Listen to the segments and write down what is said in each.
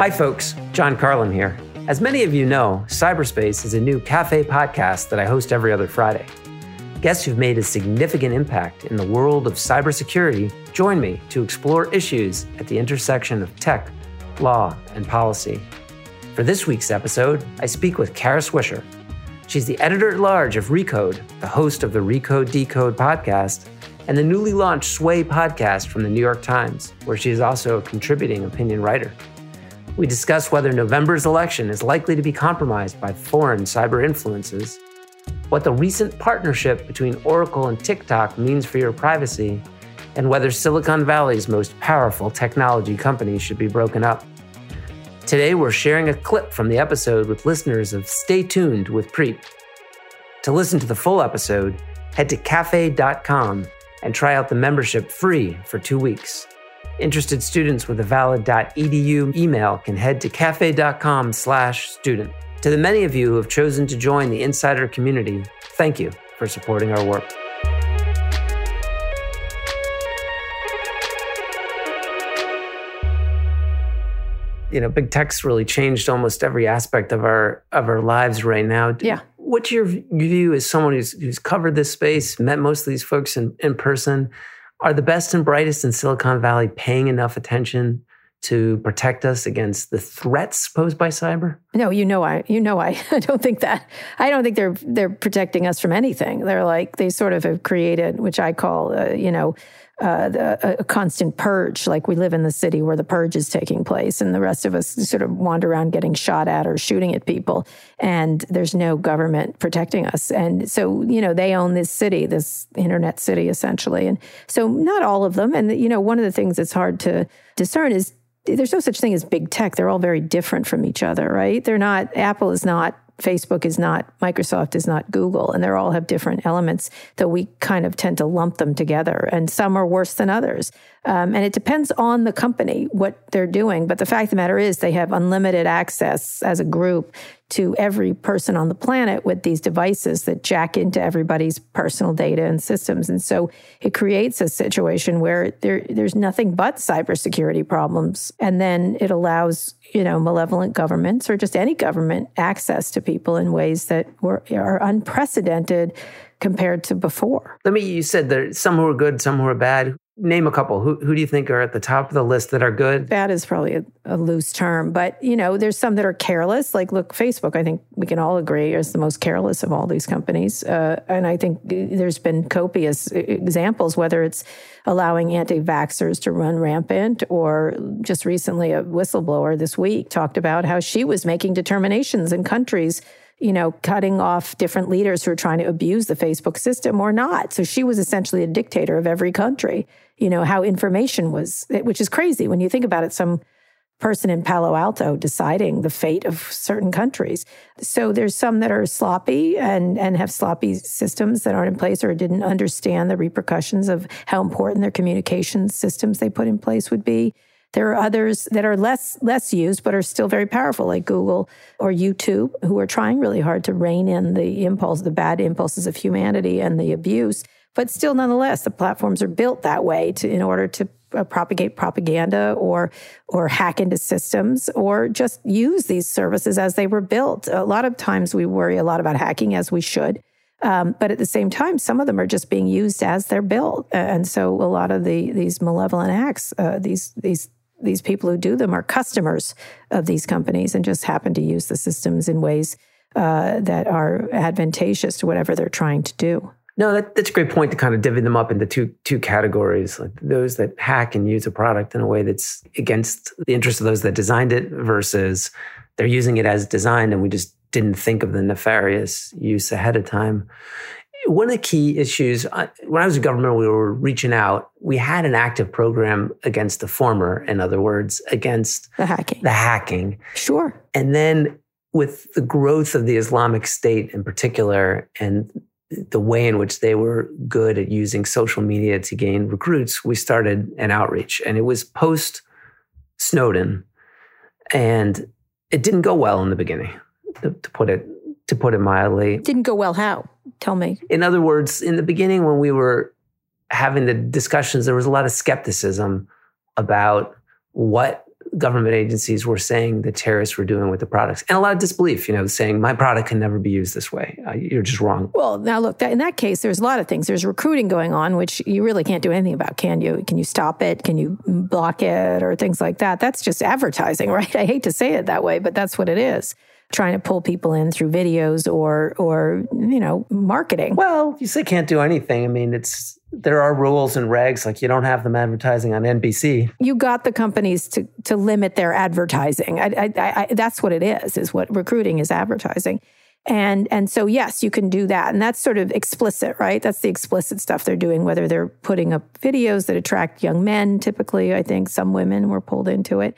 Hi, folks. John Carlin here. As many of you know, Cyberspace is a new cafe podcast that I host every other Friday. Guests who've made a significant impact in the world of cybersecurity join me to explore issues at the intersection of tech, law, and policy. For this week's episode, I speak with Kara Swisher. She's the editor at large of Recode, the host of the Recode Decode podcast, and the newly launched Sway podcast from the New York Times, where she is also a contributing opinion writer. We discuss whether November's election is likely to be compromised by foreign cyber influences, what the recent partnership between Oracle and TikTok means for your privacy, and whether Silicon Valley's most powerful technology companies should be broken up. Today, we're sharing a clip from the episode with listeners of Stay Tuned with Preet. To listen to the full episode, head to cafe.com and try out the membership free for two weeks. Interested students with a valid.edu email can head to cafe.com slash student. To the many of you who have chosen to join the insider community, thank you for supporting our work. You know, big tech's really changed almost every aspect of our of our lives right now. Yeah. What's your view as someone who's who's covered this space, met most of these folks in, in person? Are the best and brightest in Silicon Valley paying enough attention to protect us against the threats posed by cyber? No, you know I you know I, I don't think that. I don't think they're they're protecting us from anything. They're like they sort of have created, which I call uh, you know uh, the, a constant purge. Like we live in the city where the purge is taking place, and the rest of us sort of wander around getting shot at or shooting at people, and there's no government protecting us. And so, you know, they own this city, this internet city, essentially. And so, not all of them. And you know, one of the things that's hard to discern is there's no such thing as big tech. They're all very different from each other, right? They're not, Apple is not, Facebook is not, Microsoft is not Google, and they all have different elements that we kind of tend to lump them together. And some are worse than others. Um, and it depends on the company, what they're doing. But the fact of the matter is, they have unlimited access as a group to every person on the planet with these devices that jack into everybody's personal data and systems. And so it creates a situation where there, there's nothing but cybersecurity problems. And then it allows, you know, malevolent governments or just any government access to people in ways that were, are unprecedented compared to before. Let me, you said there some who are good, some who are bad name a couple. Who, who do you think are at the top of the list that are good? Bad is probably a, a, loose term, but you know, there's some that are careless. Like, look, Facebook. I think we can all agree is the most careless of all these companies, uh, and I think there's been copious examples. Whether it's allowing anti-vaxxers to run rampant, or just recently a whistleblower this week talked about how she was making determinations in countries you know, cutting off different leaders who are trying to abuse the Facebook system or not. So she was essentially a dictator of every country you know, how information was, which is crazy when you think about it. Some person in Palo Alto deciding the fate of certain countries. So there's some that are sloppy and, and have sloppy systems that aren't in place or didn't understand the repercussions of how important their communication systems they put in place would be. There are others that are less less used but are still very powerful, like Google or YouTube, who are trying really hard to rein in the impulse, the bad impulses of humanity and the abuse. But still, nonetheless, the platforms are built that way to, in order to uh, propagate propaganda or or hack into systems or just use these services as they were built. A lot of times we worry a lot about hacking as we should. Um, but at the same time, some of them are just being used as they're built, and so a lot of the these malevolent acts, uh, these these these people who do them are customers of these companies and just happen to use the systems in ways uh, that are advantageous to whatever they're trying to do. No, that, that's a great point to kind of divvy them up into two two categories, like those that hack and use a product in a way that's against the interest of those that designed it versus they're using it as designed and we just didn't think of the nefarious use ahead of time. One of the key issues, when I was in government, we were reaching out. We had an active program against the former, in other words, against the hacking. The hacking. Sure. And then with the growth of the Islamic State in particular and the way in which they were good at using social media to gain recruits, we started an outreach. And it was post Snowden. And it didn't go well in the beginning, to, to, put it to put it mildly. Didn't go well how? Tell me. In other words, in the beginning when we were having the discussions, there was a lot of skepticism about what government agencies were saying the terrorists were doing with the products, and a lot of disbelief. You know, saying my product can never be used this way. Uh, you're just wrong. Well, now look, that, in that case, there's a lot of things. There's recruiting going on, which you really can't do anything about, can you? Can you stop it? Can you block it or things like that? That's just advertising, right? I hate to say it that way, but that's what it is trying to pull people in through videos or or you know marketing. Well, you say can't do anything. I mean, it's there are rules and regs like you don't have them advertising on NBC. You got the companies to to limit their advertising. I, I, I, that's what it is. Is what recruiting is advertising. And and so yes, you can do that. And that's sort of explicit, right? That's the explicit stuff they're doing, whether they're putting up videos that attract young men, typically, I think some women were pulled into it,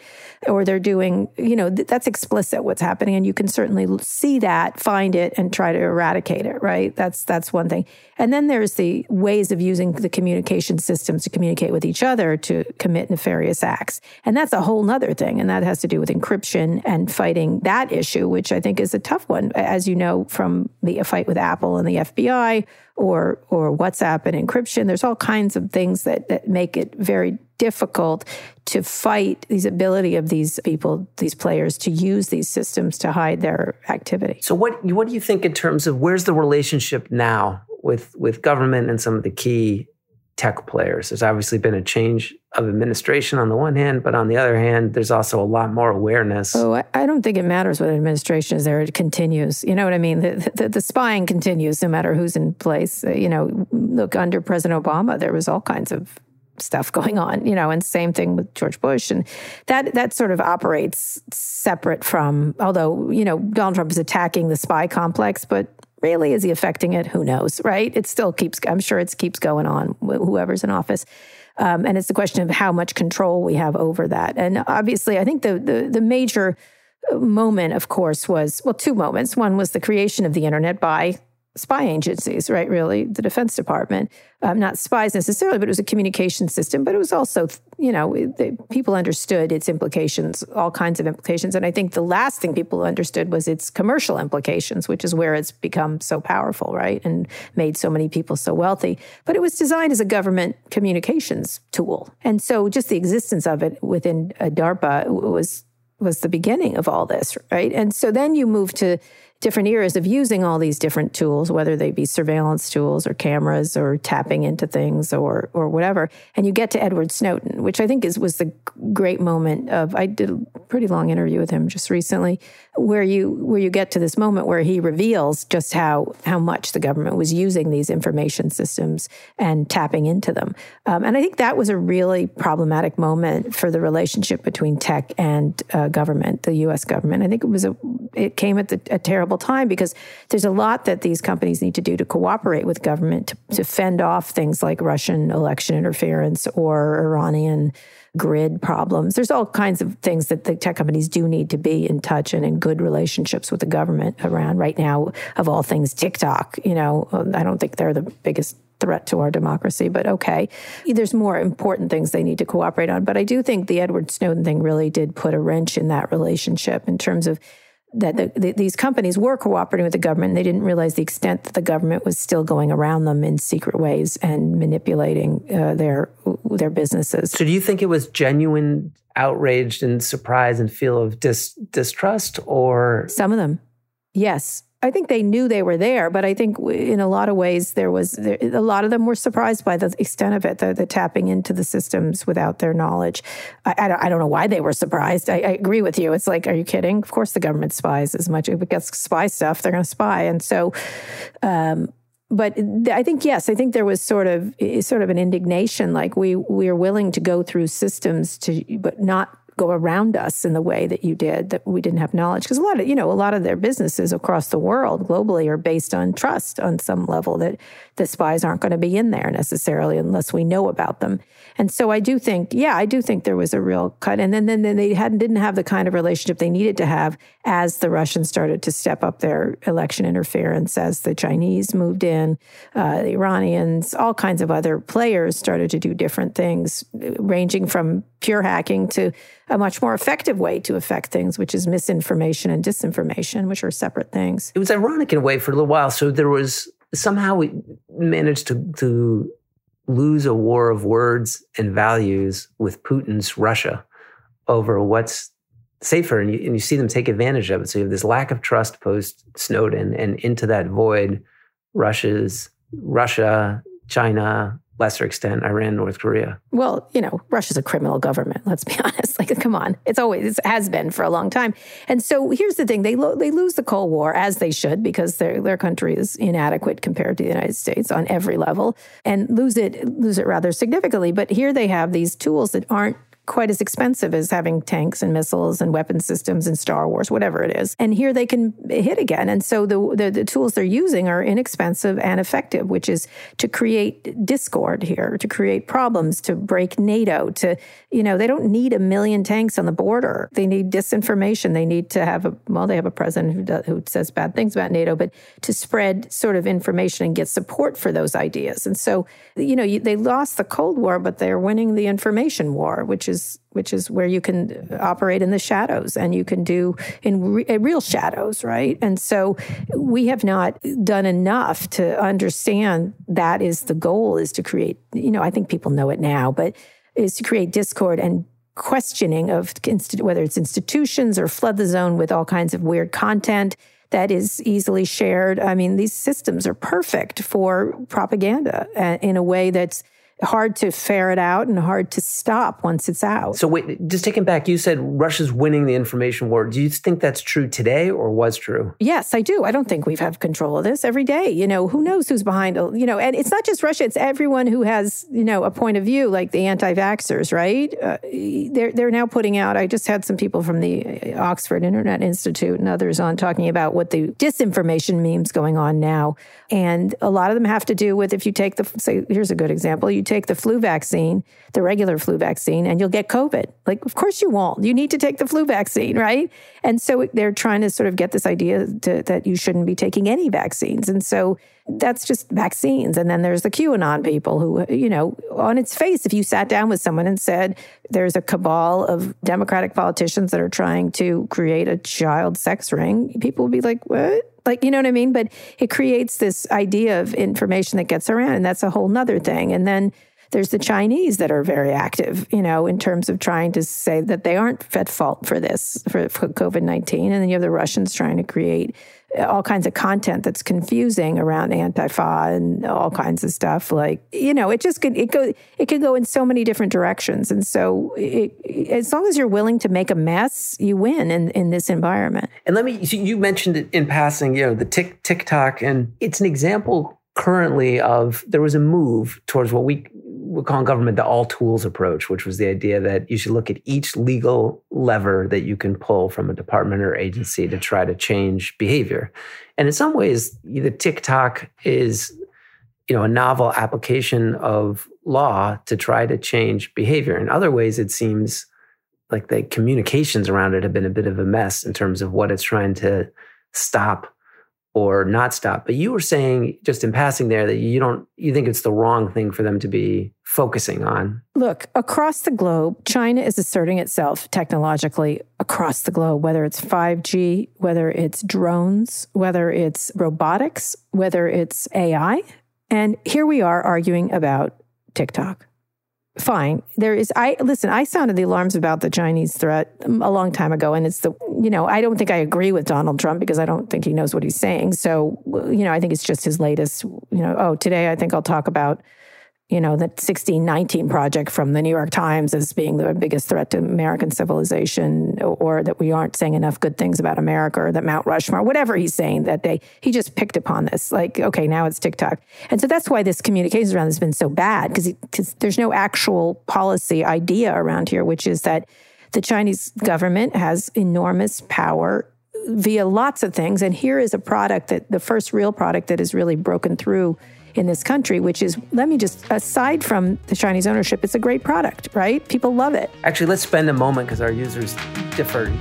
or they're doing, you know, that's explicit what's happening. And you can certainly see that, find it, and try to eradicate it, right? That's that's one thing. And then there's the ways of using the communication systems to communicate with each other to commit nefarious acts. And that's a whole nother thing. And that has to do with encryption and fighting that issue, which I think is a tough one. As you you know from the fight with Apple and the FBI or or WhatsApp and encryption. There's all kinds of things that, that make it very difficult to fight these ability of these people, these players, to use these systems to hide their activity. So what what do you think in terms of where's the relationship now with with government and some of the key tech players. There's obviously been a change of administration on the one hand, but on the other hand, there's also a lot more awareness. Oh, I don't think it matters what administration is there. It continues. You know what I mean? The, the, the, spying continues no matter who's in place. Uh, you know, look, under President Obama, there was all kinds of stuff going on, you know, and same thing with George Bush. And that that sort of operates separate from, although, you know, Donald Trump is attacking the spy complex, but Really, is he affecting it? Who knows, right? It still keeps, I'm sure it keeps going on, whoever's in office. Um, and it's the question of how much control we have over that. And obviously, I think the, the, the major moment, of course, was well, two moments. One was the creation of the internet by spy agencies, right? Really, the Defense Department, um, not spies necessarily, but it was a communication system. But it was also, you know, the, people understood its implications, all kinds of implications. And I think the last thing people understood was its commercial implications, which is where it's become so powerful, right? And made so many people so wealthy. But it was designed as a government communications tool. And so just the existence of it within DARPA was was the beginning of all this, right? And so then you move to different eras of using all these different tools, whether they be surveillance tools or cameras or tapping into things or or whatever. And you get to Edward Snowden, which I think is was the great moment of I did a pretty long interview with him just recently, where you where you get to this moment where he reveals just how how much the government was using these information systems and tapping into them. Um, and I think that was a really problematic moment for the relationship between tech and uh, government, the U.S. government. I think it was a it came at the, a terrible time because there's a lot that these companies need to do to cooperate with government to, to fend off things like Russian election interference or Iranian grid problems. There's all kinds of things that the tech companies do need to be in touch and in good relationships with the government around right now, of all things, TikTok. You know, um, I don't think they're the biggest threat to our democracy, but okay. There's more important things they need to cooperate on. But I do think the Edward Snowden thing really did put a wrench in that relationship in terms of that the, the, these companies were cooperating with the government. They didn't realize the extent that the government was still going around them in secret ways and manipulating uh, their their businesses. So, do you think it was genuine outrage and surprise and feel of dis- distrust, or some of them? Yes, I think they knew they were there, but I think in a lot of ways there was there, a lot of them were surprised by the extent of it, the, the tapping into the systems without their knowledge. I, I, don't, I don't know why they were surprised. I, I, agree with you. It's like, are you kidding? Of course, the government spies as much. If it gets spy stuff, they're going to spy, and so. Um, but I think yes, I think there was sort of sort of an indignation, like we we are willing to go through systems to, but not go around us in the way that you did that we didn't have knowledge. Because a lot of you know a lot of their businesses across the world globally are based on trust on some level that the spies aren't going to be in there necessarily unless we know about them and so I do think yeah I do think there was a real cut and then then, then they hadn't didn't have the kind of relationship they needed to have as the Russians started to step up their election interference as the Chinese moved in uh, the Iranians all kinds of other players started to do different things ranging from pure hacking to a much more effective way to affect things, which is misinformation and disinformation, which are separate things. It was ironic in a way for a little while. So there was somehow we managed to, to lose a war of words and values with Putin's Russia over what's safer and you, and you see them take advantage of it. So you have this lack of trust post Snowden and into that void rushes Russia, China, lesser extent, Iran, North Korea. Well, you know, Russia's a criminal government. Let's be honest. Like, come on, it's always it has been for a long time. And so here's the thing: they lo- they lose the Cold War as they should because their their country is inadequate compared to the United States on every level, and lose it lose it rather significantly. But here they have these tools that aren't quite as expensive as having tanks and missiles and weapon systems and Star Wars, whatever it is. And here they can hit again. And so the, the, the tools they're using are inexpensive and effective, which is to create discord here, to create problems, to break NATO, to, you know, they don't need a million tanks on the border. They need disinformation. They need to have a, well, they have a president who, does, who says bad things about NATO, but to spread sort of information and get support for those ideas. And so, you know, they lost the Cold War, but they're winning the information war, which is which is where you can operate in the shadows and you can do in re- real shadows, right? And so we have not done enough to understand that is the goal is to create, you know, I think people know it now, but is to create discord and questioning of whether it's institutions or flood the zone with all kinds of weird content that is easily shared. I mean, these systems are perfect for propaganda uh, in a way that's hard to ferret out and hard to stop once it's out. So wait, just taking back, you said Russia's winning the information war. Do you think that's true today or was true? Yes, I do. I don't think we've had control of this every day. You know, who knows who's behind, you know, and it's not just Russia, it's everyone who has, you know, a point of view like the anti-vaxxers, right? Uh, they're, they're now putting out, I just had some people from the Oxford Internet Institute and others on talking about what the disinformation memes going on now. And a lot of them have to do with if you take the, say, here's a good example, you take the flu vaccine, the regular flu vaccine, and you'll get COVID. Like, of course you won't. You need to take the flu vaccine, right? And so they're trying to sort of get this idea to, that you shouldn't be taking any vaccines. And so that's just vaccines. And then there's the QAnon people who, you know, on its face, if you sat down with someone and said, there's a cabal of Democratic politicians that are trying to create a child sex ring, people would be like, what? Like, you know what I mean? But it creates this idea of information that gets around, and that's a whole nother thing. And then there's the Chinese that are very active, you know, in terms of trying to say that they aren't at fault for this, for, for COVID 19. And then you have the Russians trying to create all kinds of content that's confusing around Antifa and all kinds of stuff. Like, you know, it just could, it go, it could go in so many different directions. And so it, as long as you're willing to make a mess, you win in, in this environment. And let me, you mentioned it in passing, you know, the tick, TikTok, and it's an example currently of there was a move towards what we we call in government the all tools approach, which was the idea that you should look at each legal lever that you can pull from a department or agency to try to change behavior. And in some ways, the TikTok is you know a novel application of law to try to change behavior. In other ways, it seems like the communications around it have been a bit of a mess in terms of what it's trying to stop or not stop. But you were saying just in passing there that you don't you think it's the wrong thing for them to be focusing on. Look, across the globe, China is asserting itself technologically across the globe, whether it's 5G, whether it's drones, whether it's robotics, whether it's AI. And here we are arguing about TikTok fine. There is, I listen, I sounded the alarms about the Chinese threat a long time ago. And it's the, you know, I don't think I agree with Donald Trump because I don't think he knows what he's saying. So, you know, I think it's just his latest, you know, oh, today I think I'll talk about you know, the 1619 project from the New York Times as being the biggest threat to American civilization, or that we aren't saying enough good things about America, or that Mount Rushmore, whatever he's saying that day, he just picked upon this. Like, okay, now it's TikTok. And so that's why this communications around has been so bad, because because there's no actual policy idea around here, which is that the Chinese government has enormous power via lots of things. And here is a product that the first real product that has really broken through in this country, which is, let me just, aside from the Chinese ownership, it's a great product, right? People love it. Actually, let's spend a moment because our users differ.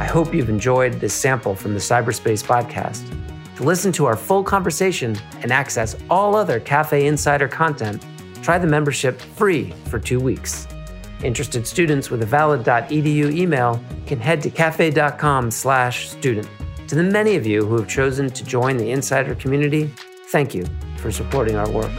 I hope you've enjoyed this sample from the Cyberspace podcast. To listen to our full conversation and access all other Cafe Insider content, try the membership free for two weeks. Interested students with a valid.edu email can head to cafe.com/student. To the many of you who have chosen to join the insider community, thank you for supporting our work.